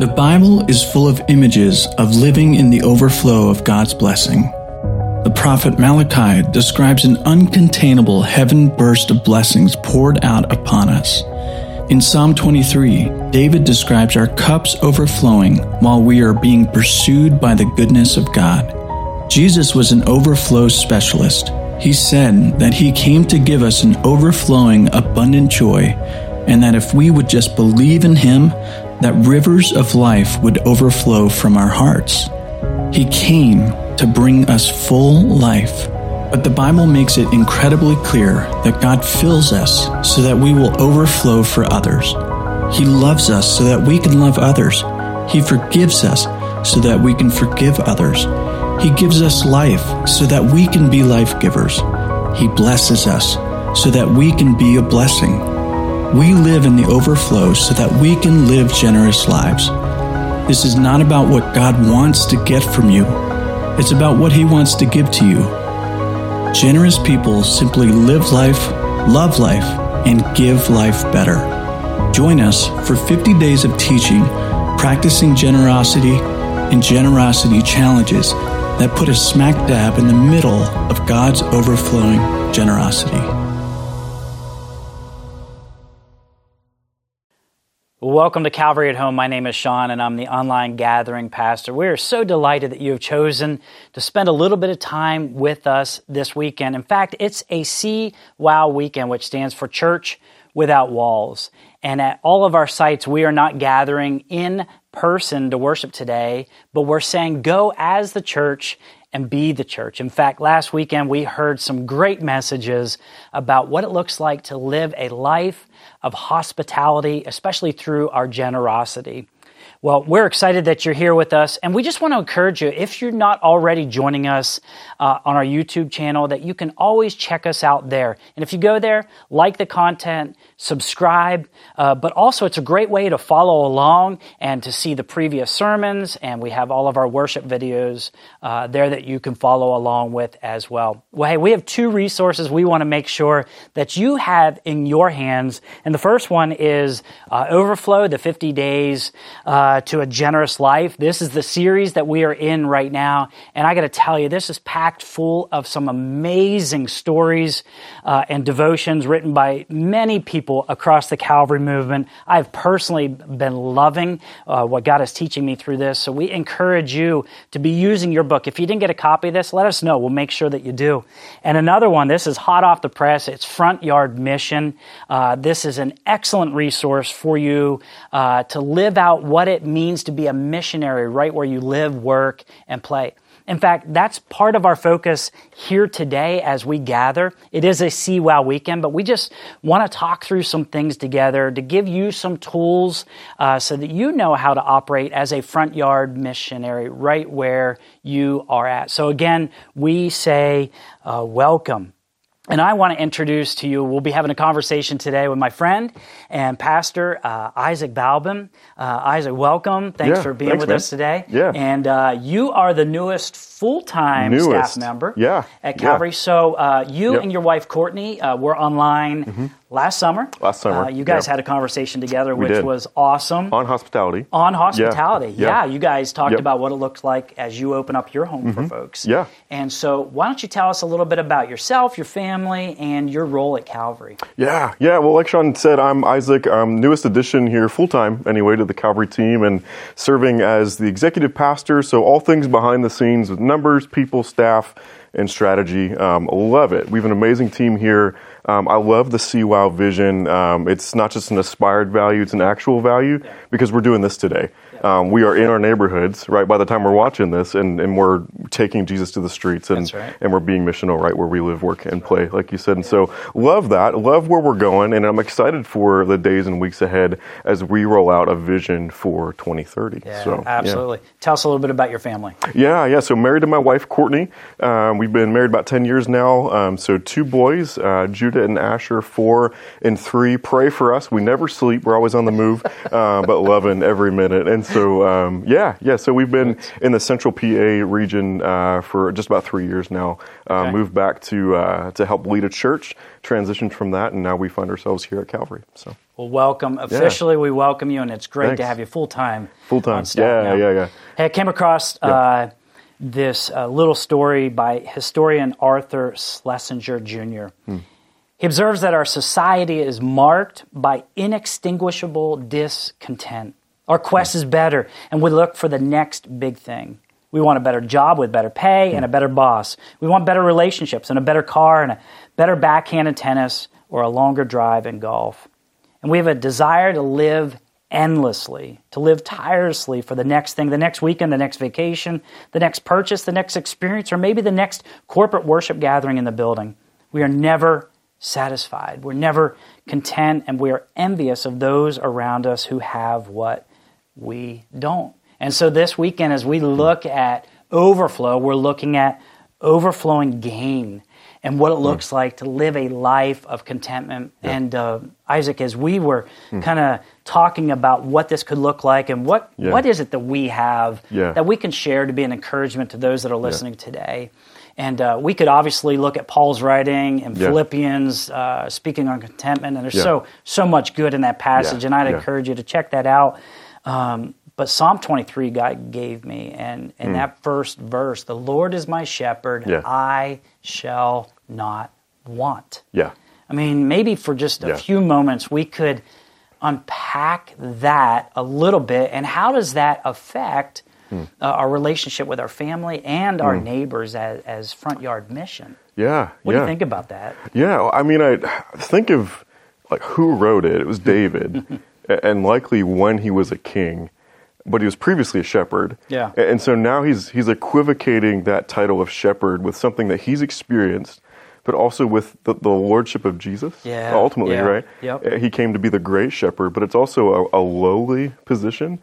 The Bible is full of images of living in the overflow of God's blessing. The prophet Malachi describes an uncontainable heaven burst of blessings poured out upon us. In Psalm 23, David describes our cups overflowing while we are being pursued by the goodness of God. Jesus was an overflow specialist. He said that he came to give us an overflowing, abundant joy, and that if we would just believe in him, that rivers of life would overflow from our hearts. He came to bring us full life. But the Bible makes it incredibly clear that God fills us so that we will overflow for others. He loves us so that we can love others. He forgives us so that we can forgive others. He gives us life so that we can be life givers. He blesses us so that we can be a blessing. We live in the overflow so that we can live generous lives. This is not about what God wants to get from you, it's about what He wants to give to you. Generous people simply live life, love life, and give life better. Join us for 50 days of teaching, practicing generosity, and generosity challenges that put us smack dab in the middle of God's overflowing generosity. Welcome to Calvary at Home. My name is Sean, and I'm the online gathering pastor. We are so delighted that you have chosen to spend a little bit of time with us this weekend. In fact, it's a CWOW weekend, which stands for Church Without Walls. And at all of our sites, we are not gathering in person to worship today, but we're saying go as the church and be the church. In fact, last weekend we heard some great messages about what it looks like to live a life of hospitality, especially through our generosity. Well, we're excited that you're here with us, and we just want to encourage you if you're not already joining us uh, on our YouTube channel, that you can always check us out there. And if you go there, like the content, subscribe, uh, but also it's a great way to follow along and to see the previous sermons, and we have all of our worship videos uh, there that you can follow along with as well. Well, hey, we have two resources we want to make sure that you have in your hands, and the first one is uh, Overflow, the 50 days uh, to a generous life. This is the series that we are in right now, and I got to tell you, this is packed full of some amazing stories uh, and devotions written by many people people across the Calvary movement. I've personally been loving uh, what God is teaching me through this. So we encourage you to be using your book. If you didn't get a copy of this, let us know. We'll make sure that you do. And another one, this is hot off the press. It's Front Yard Mission. Uh, this is an excellent resource for you uh, to live out what it means to be a missionary right where you live, work, and play. In fact, that's part of our focus here today as we gather. It is a CWOW weekend, but we just want to talk through some things together to give you some tools uh, so that you know how to operate as a front yard missionary right where you are at. So again, we say uh, welcome. And I want to introduce to you, we'll be having a conversation today with my friend and pastor, uh, Isaac Balbin. Uh, Isaac, welcome. Thanks yeah, for being thanks, with man. us today. Yeah. And uh, you are the newest full time staff member yeah. at Calvary. Yeah. So uh, you yep. and your wife, Courtney, uh, were online. Mm-hmm last summer. Last summer. Uh, you guys yeah. had a conversation together, we which did. was awesome. On hospitality. On hospitality. Yeah. yeah. yeah. You guys talked yep. about what it looked like as you open up your home mm-hmm. for folks. Yeah. And so, why don't you tell us a little bit about yourself, your family, and your role at Calvary? Yeah. Yeah. Well, like Sean said, I'm Isaac. I'm newest addition here, full time anyway, to the Calvary team and serving as the executive pastor. So, all things behind the scenes with numbers, people, staff, and strategy. Um, love it. We have an amazing team here. Um, I love the CWOW vision. Um, it's not just an aspired value, it's an actual value because we're doing this today. Yeah. Um, we are in our neighborhoods, right, by the time we're watching this, and, and we're taking Jesus to the streets and, right. and we're being missional right where we live, work, and play, like you said. And so, love that. Love where we're going, and I'm excited for the days and weeks ahead as we roll out a vision for 2030. Yeah, so, absolutely. Tell us a little bit about your family. Yeah, yeah. So, married to my wife, Courtney. Um, we've been married about 10 years now. Um, so two boys, uh, Judah and Asher, four and three. Pray for us. We never sleep. We're always on the move, uh, but loving every minute. And so, um, yeah, yeah. So we've been in the central PA region uh, for just about three years now. Uh, Okay. Moved back to uh, to help lead a church, transitioned from that, and now we find ourselves here at Calvary. So Well, welcome. Officially, we welcome you, and it's great to have you full time. Full-time. staff Yeah, now. yeah, yeah. Hey, I came across uh, this uh, little story by historian Arthur Schlesinger Jr. Hmm. He observes that our society is marked by inextinguishable discontent. Our quest is better, and we look for the next big thing. We want a better job with better pay and a better boss. We want better relationships and a better car and a better backhand in tennis or a longer drive in golf. And we have a desire to live endlessly, to live tirelessly for the next thing, the next weekend, the next vacation, the next purchase, the next experience, or maybe the next corporate worship gathering in the building. We are never satisfied. We're never content, and we are envious of those around us who have what we don't. And so this weekend, as we look at overflow, we're looking at overflowing gain and what it looks like to live a life of contentment. And uh, Isaac, as we were kind of talking about what this could look like and what, Yeah. what is it that we have Yeah. that we can share to be an encouragement to those that are listening today. And uh, we could obviously look at Paul's writing in Yeah. Philippians, uh, speaking on contentment, and there's Yeah. so so much good in that passage. Yeah. And I'd Yeah. encourage you to check that out. Um, but Psalm 23 God gave me, and in that first verse, the Lord is my shepherd, Hmm. Yeah. I shall not want. yeah, I mean, maybe for just a Yeah. few moments, we could unpack that a little bit. And how does that affect Hmm. uh, our relationship with our family and our neighbors as, as front yard mission? yeah. What yeah. do you think about that? Yeah, I mean, I think of like who wrote it. It was David, and likely when he was a king, but he was previously a shepherd. Yeah. And so now he's he's equivocating that title of shepherd with something that he's experienced, but also with the, the lordship of Jesus. Yeah, ultimately, yeah, right? yep. Uh, He came to be the great shepherd, but it's also a, a lowly position,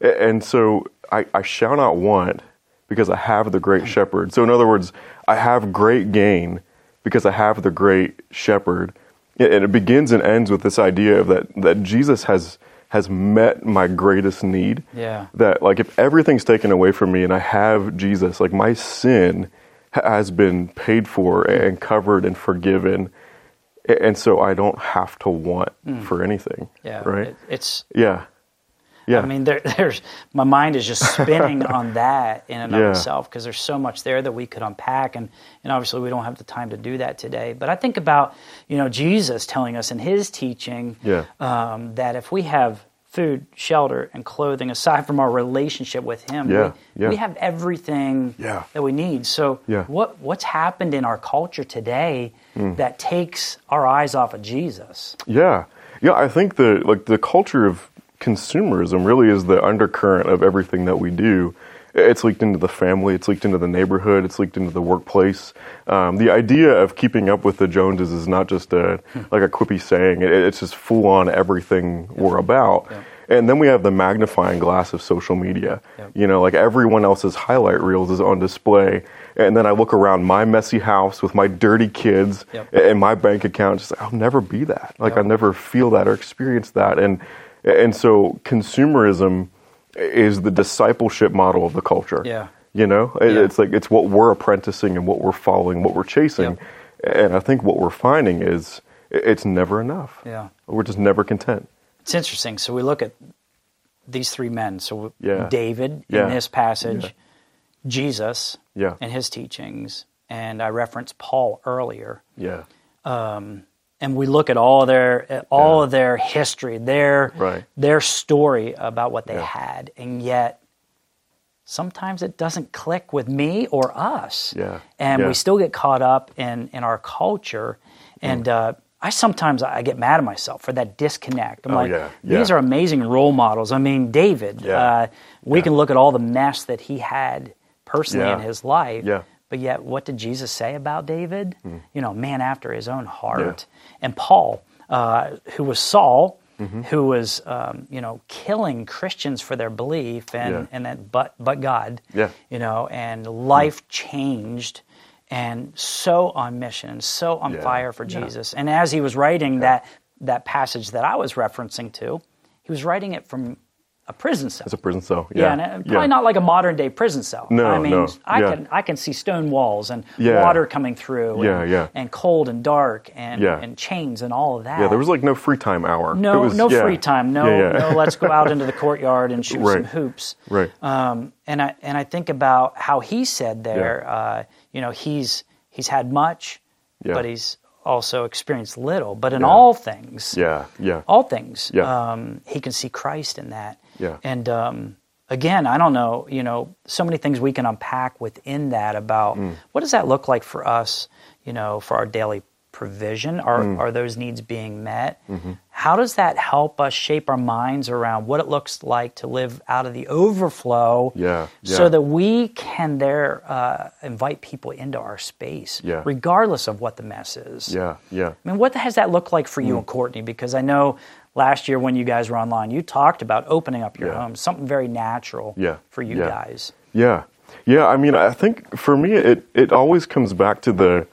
and so I, I shall not want because I have the great shepherd. So in other words, I have great gain because I have the great shepherd. And it begins and ends with this idea of that, that Jesus has, has met my greatest need. Yeah. That, like, if everything's taken away from me and I have Jesus, like, my sin has been paid for and covered and forgiven. And so I don't have to want mm. for anything. Yeah, Right? it- it's. yeah. Yeah. I mean, there, there's my mind is just spinning on that in and Yeah. of itself because there's so much there that we could unpack, and and obviously we don't have the time to do that today. But I think about you know Jesus telling us in His teaching Yeah. um, that if we have food, shelter, and clothing aside from our relationship with Him, Yeah, we, yeah. we have everything Yeah. that we need. So Yeah. what what's happened in our culture today Hmm. that takes our eyes off of Jesus? Yeah, yeah. I think the like the culture of consumerism really is the undercurrent of everything that we do. It's leaked into the family. It's leaked into the neighborhood. It's leaked into the workplace. Um, the idea of keeping up with the Joneses is not just a like a quippy saying. It, it's just full on everything we're about. And then we have the magnifying glass of social media. You know, like everyone else's highlight reels is on display. And then I look around my messy house with my dirty kids Yep. and my bank account. Just like, I'll never be that. Like Yep. I'll never feel that or experience that. And and so consumerism is the discipleship model of the culture. Yeah. You know, Yeah. it's like it's what we're apprenticing and what we're following, what we're chasing. And I think what we're finding is it's never enough. Yeah. We're just never content. It's interesting. So we look at these three men. So Yeah. David Yeah. in this passage, Yeah. Jesus Yeah. in his teachings, and I referenced Paul earlier. Yeah. Um, And we look at all of their all of their history, their Right. their story about what they Yeah. had, and yet sometimes it doesn't click with me or us. Yeah. And Yeah. we still get caught up in in our culture, and uh, I sometimes I get mad at myself for that disconnect. I'm Oh, like, yeah. these are amazing role models. I mean, David. Yeah. Uh, we Yeah. can look at all the mess that he had personally Yeah. in his life. Yeah. But yet, what did Jesus say about David? Hmm. You know, man after his own heart. And Paul, uh, who was Saul, Mm-hmm. who was, um, you know, killing Christians for their belief, and, Yeah. and that, but but God, Yeah. you know, and life changed, and so on mission and so on Yeah. fire for Jesus. And as he was writing that that passage that I was referencing to, he was writing it from a prison cell. It's a prison cell. yeah, Yeah, and uh, probably not like a modern day prison cell. No, I mean, no, I yeah. can I can see stone walls and Yeah. water coming through. Yeah, and, yeah. and cold and dark and Yeah. and chains and all of that. Yeah, there was like no free time hour. no was- no yeah. free time. No Yeah, yeah. no. Let's go out into the courtyard and shoot some hoops. Right. Um, and I and I think about how he said there. Uh, you know, he's he's had much, Yeah. but he's also experience little. But in Yeah. all things, Yeah, yeah. all things, Yeah. um, he can see Christ in that. Yeah. And um, again, I don't know. You know, so many things we can unpack within that about Mm. what does that look like for us. You know, for our daily provision, are Mm. are those needs being met? Mm-hmm. How does that help us shape our minds around what it looks like to live out of the overflow? Yeah, So that we can there uh, invite people into our space, Yeah. regardless of what the mess is. Yeah, yeah. I mean, what has that looked like for you and Courtney? Because I know last year when you guys were online, you talked about opening up your Yeah. home, something very natural Yeah, for you yeah. guys. Yeah, yeah. I mean, I think for me, it it always comes back to the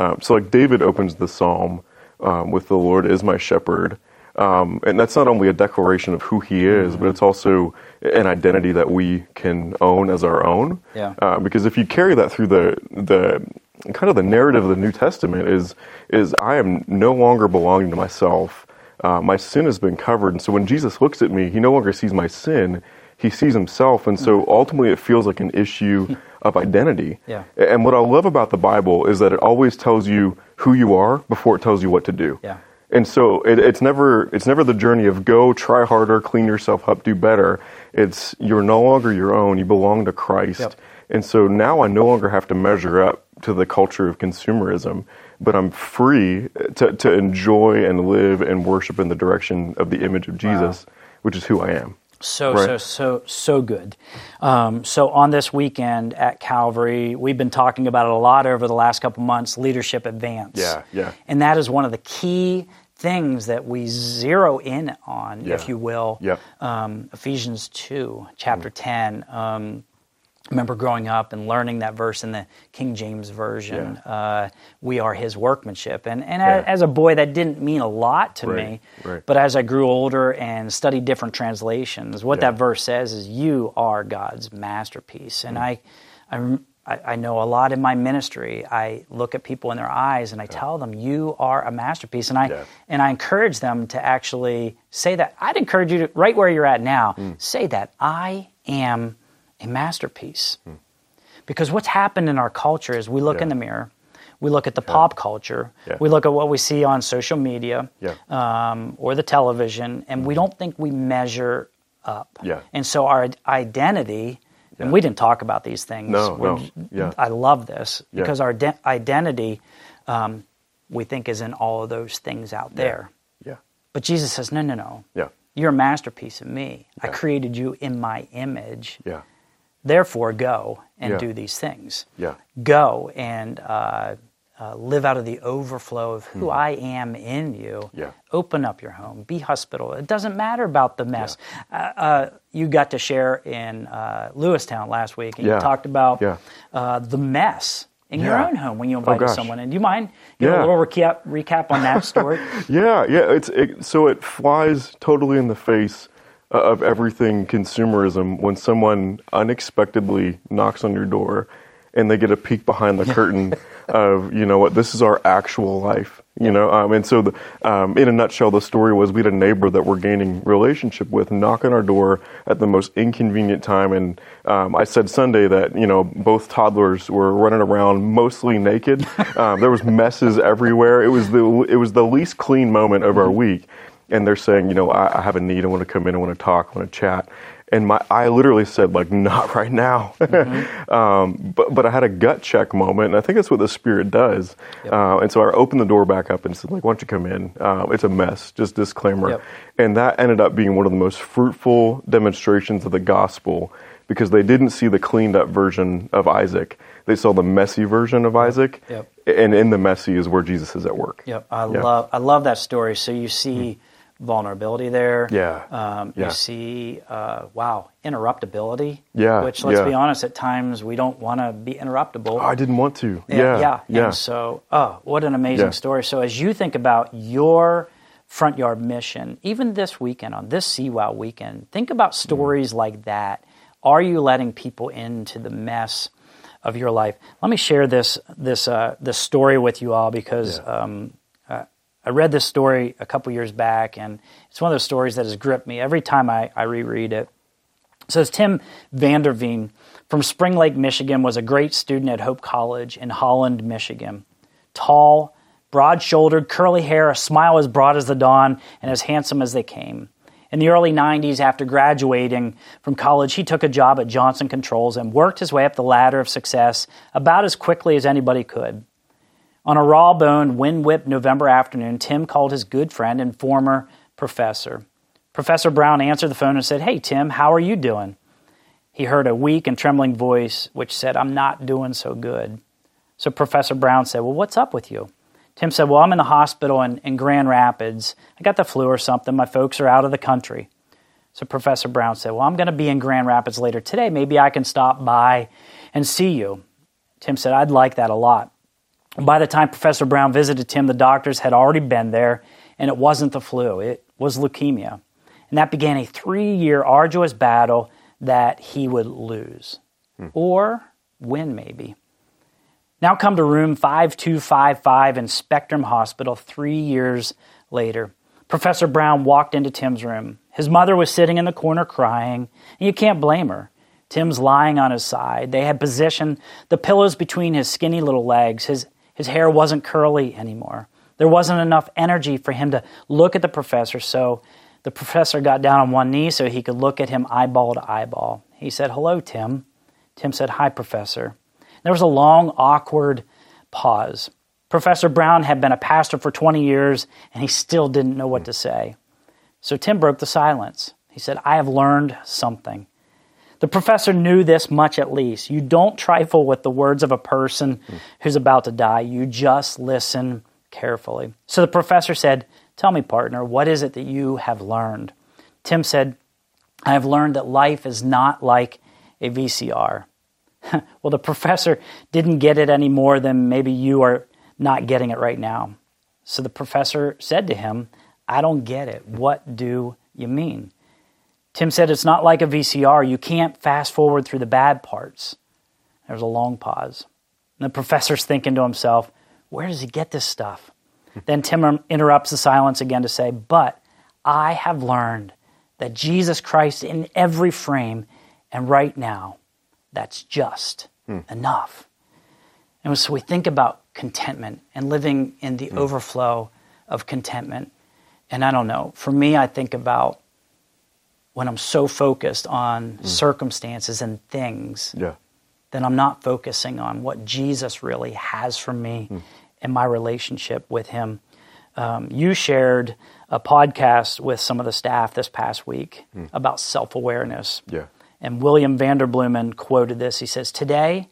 um, so like David opens the psalm um, with the Lord is my shepherd, um, and that's not only a declaration of who He is, but it's also an identity that we can own as our own. Yeah. Uh, because if you carry that through the the kind of the narrative of the New Testament is is I am no longer belonging to myself. Uh, my sin has been covered, and so when Jesus looks at me, he no longer sees my sin; he sees himself, and so ultimately it feels like an issue of identity. Yeah. And what I love about the Bible is that it always tells you who you are before it tells you what to do. Yeah. And so it, it's never it's never the journey of go try harder, clean yourself up, do better. It's you're no longer your own. You belong to Christ. Yep. And so now I no longer have to measure up to the culture of consumerism, but I'm free to, to enjoy and live and worship in the direction of the image of Jesus, which is who I am. So, Right. so, so, so good. Um, so, on this weekend at Calvary, we've been talking about it a lot over the last couple months leadership advance. Yeah, yeah. And that is one of the key things that we zero in on, Yeah. if you will. Yeah. Um, Ephesians 2, chapter 10. Um, I remember growing up and learning that verse in the King James Version. Uh, we are his workmanship. And, and Yeah. as a boy, that didn't mean a lot to Right, me. right. But as I grew older and studied different translations, what Yeah. that verse says is, "You are God's masterpiece." And I, I, I I know a lot in my ministry. I look at people in their eyes and I tell them, "You are a masterpiece." And I Yeah. and I encourage them to actually say that. I'd encourage you to right where you're at now, Mm. say that I am a masterpiece. Mm. Because what's happened in our culture is we look Yeah. in the mirror, we look at the pop culture, Yeah. we look at what we see on social media Yeah. um, or the television, and we don't think we measure up. Yeah. And so our identity, and we didn't talk about these things. No, We're- no. Yeah. I love this Yeah. because our de- identity, um, we think, is in all of those things out there. Yeah. But Jesus says, no, no, no. Yeah. You're a masterpiece of me. I created you in my image. Yeah. Therefore, go and Yeah. do these things. Yeah. Go and uh, uh, live out of the overflow of who I am in you. Yeah. Open up your home. Be hospitable. It doesn't matter about the mess. Uh, uh, you got to share in uh, Lewistown last week, and Yeah. you talked about Yeah. uh, the mess in your own home when you Oh, invited gosh. someone in. Do you mind give Yeah. a little recap, recap on that story? Yeah, yeah. It's it, so it flies totally in the face of everything consumerism when someone unexpectedly knocks on your door and they get a peek behind the curtain of you know what this is our actual life you know? Um, and so the, um, in a nutshell the story was we had a neighbor that we're gaining relationship with knock on our door at the most inconvenient time. And um, i said sunday that you know both toddlers were running around mostly naked. Um, there was messes everywhere. It was the it was the least clean moment of our week and they're saying, you know, I, I have a need. I want to come in. I want to talk. I want to chat. And my, I literally said, like, not right now. um, but, but I had a gut check moment, and I think that's what the Spirit does. Uh, and so I opened the door back up and said, like, why don't you come in? Uh, it's a mess. Just disclaimer. Yep. And that ended up being one of the most fruitful demonstrations of the gospel because they didn't see the cleaned up version of Isaac. They saw the messy version of Isaac. Yep. And in the messy is where Jesus is at work. Yep, I love I love that story. So you see vulnerability there. Yeah. Um, Yeah. You see, uh, wow, interruptibility. Yeah, Which, let's yeah. be honest, at times we don't want to be interruptible. Oh, I didn't want to. Yeah, Yeah. yeah. Yeah. And so, oh, what an amazing Yeah. story. So, as you think about your front yard mission, even this weekend, on this CWOW weekend, think about Mm-hmm. stories like that. Are you letting people into the mess of your life? Let me share this this uh, this story with you all because um, I read this story a couple years back, and it's one of those stories that has gripped me every time I, I reread it. It says Tim Vanderveen from Spring Lake, Michigan, was a great student at Hope College in Holland, Michigan. Tall, broad shouldered, curly hair, a smile as broad as the dawn, and as handsome as they came. In the early 90s, after graduating from college, he took a job at Johnson Controls and worked his way up the ladder of success about as quickly as anybody could. On a raw boned, wind whipped November afternoon, Tim called his good friend and former professor. Professor Brown answered the phone and said, Hey, Tim, how are you doing? He heard a weak and trembling voice which said, I'm not doing so good. So Professor Brown said, Well, what's up with you? Tim said, Well, I'm in the hospital in, in Grand Rapids. I got the flu or something. My folks are out of the country. So Professor Brown said, Well, I'm going to be in Grand Rapids later today. Maybe I can stop by and see you. Tim said, I'd like that a lot. By the time Professor Brown visited Tim, the doctors had already been there, and it wasn't the flu, it was leukemia. And that began a three year arduous battle that he would lose hmm. or win, maybe. Now come to room 5255 in Spectrum Hospital three years later. Professor Brown walked into Tim's room. His mother was sitting in the corner crying, and you can't blame her. Tim's lying on his side. They had positioned the pillows between his skinny little legs. His, his hair wasn't curly anymore. There wasn't enough energy for him to look at the professor, so the professor got down on one knee so he could look at him eyeball to eyeball. He said, Hello, Tim. Tim said, Hi, Professor. There was a long, awkward pause. Professor Brown had been a pastor for 20 years, and he still didn't know what to say. So Tim broke the silence. He said, I have learned something. The professor knew this much at least. You don't trifle with the words of a person who's about to die, you just listen carefully. So the professor said, Tell me, partner, what is it that you have learned? Tim said, I have learned that life is not like a VCR. well, the professor didn't get it any more than maybe you are not getting it right now. So the professor said to him, I don't get it. What do you mean? Tim said, It's not like a VCR. You can't fast forward through the bad parts. There was a long pause. And the professor's thinking to himself, Where does he get this stuff? then Tim interrupts the silence again to say, But I have learned that Jesus Christ in every frame and right now, that's just hmm. enough. And so we think about contentment and living in the hmm. overflow of contentment. And I don't know, for me, I think about when I'm so focused on mm. circumstances and things, Yeah. then I'm not focusing on what Jesus really has for me hmm. and my relationship with Him. Um, you shared a podcast with some of the staff this past week hmm. about self awareness. Yeah. And William Vanderbloemen quoted this. He says, Today,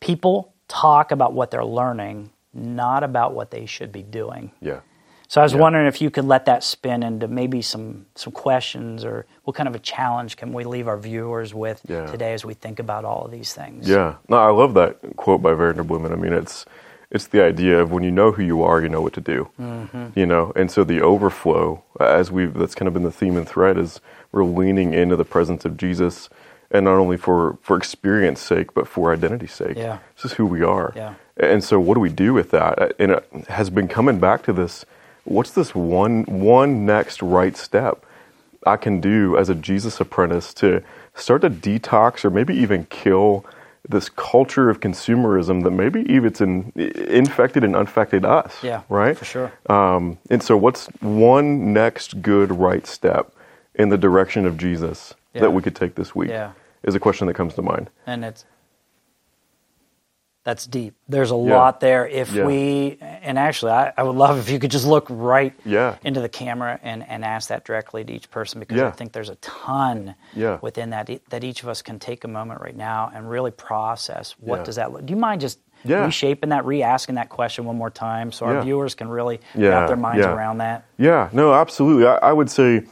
people talk about what they're learning, not about what they should be doing. Yeah. So I was Yeah. wondering if you could let that spin into maybe some some questions or what kind of a challenge can we leave our viewers with Yeah. today as we think about all of these things? Yeah, no, I love that quote by Vanderbloemen. I mean, it's it's the idea of when you know who you are, you know what to do. Mm-hmm. You know, and so the overflow, as we've that's kind of been the theme and thread, is we're leaning into the presence of Jesus, and not only for for experience sake, but for identity's sake. Yeah. this is who we are. Yeah. And so, what do we do with that? And it has been coming back to this. What's this one one next right step I can do as a Jesus apprentice to start to detox or maybe even kill this culture of consumerism that maybe even it's in, infected and infected us. Yeah, right. for sure. Um, and so, what's one next good right step in the direction of Jesus Yeah. that we could take this week? Yeah. Is a question that comes to mind. and it's that's deep. There's a Yeah. lot there. If Yeah. we and actually, I, I would love if you could just look right Yeah. into the camera and, and ask that directly to each person because I think there's a ton Yeah. within that that each of us can take a moment right now and really process what does that look. Do you mind just Yeah. reshaping that, re asking that question one more time so our Yeah. viewers can really Yeah, wrap their minds yeah. around that? Yeah, no, absolutely. I, I would say,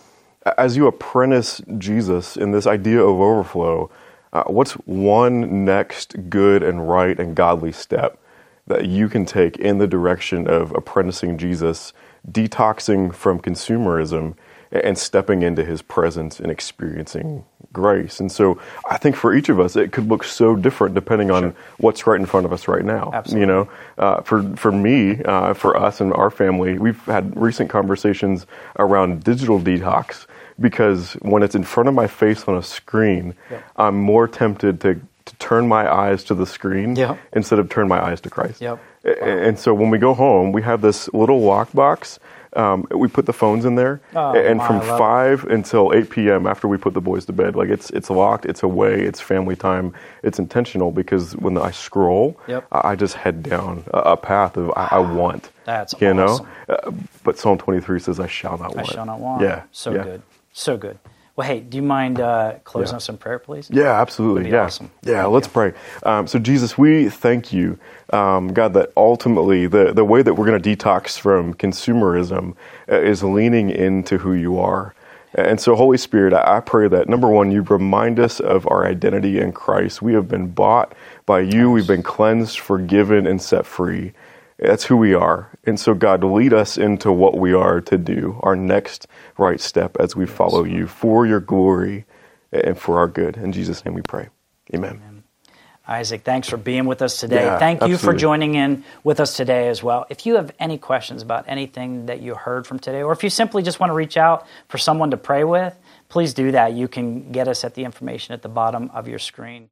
as you apprentice Jesus in this idea of overflow, uh, what's one next good and right and godly step that you can take in the direction of apprenticing Jesus, detoxing from consumerism, and stepping into his presence and experiencing grace? And so I think for each of us, it could look so different depending on what's right in front of us right now. Absolutely. You know, uh, for for me, uh, for us and our family, we've had recent conversations around digital detox because when it's in front of my face on a screen, Yep. I'm more tempted to, to turn my eyes to the screen Yep. instead of turn my eyes to Christ. Yep. A- And so when we go home, we have this little lockbox. Um, we put the phones in there, Oh, and my, from love it. five until eight p.m. after we put the boys to bed, like it's it's locked, it's away, it's family time, it's intentional because when I scroll, Yep. I, just head down a, a path of I, I want. That's you awesome. know. Uh, but Psalm twenty three says, "I shall not want." I shall not want. Yeah. So yeah. good. So good. Well, hey, do you mind uh, closing Yeah. us in prayer, please? Yeah, absolutely. Yeah, awesome. yeah. Thank let's you. pray. Um, so, Jesus, we thank you, um, God, that ultimately the the way that we're going to detox from consumerism uh, is leaning into who you are. And so, Holy Spirit, I I pray that number one, you remind us of our identity in Christ. We have been bought by you. We've been cleansed, forgiven, and set free. That's who we are. And so, God, lead us into what we are to do, our next right step as we follow you for your glory and for our good. In Jesus' name we pray. Amen. Isaac, thanks for being with us today. Yeah, Thank you for joining in with us today as well. If you have any questions about anything that you heard from today, or if you simply just want to reach out for someone to pray with, please do that. You can get us at the information at the bottom of your screen.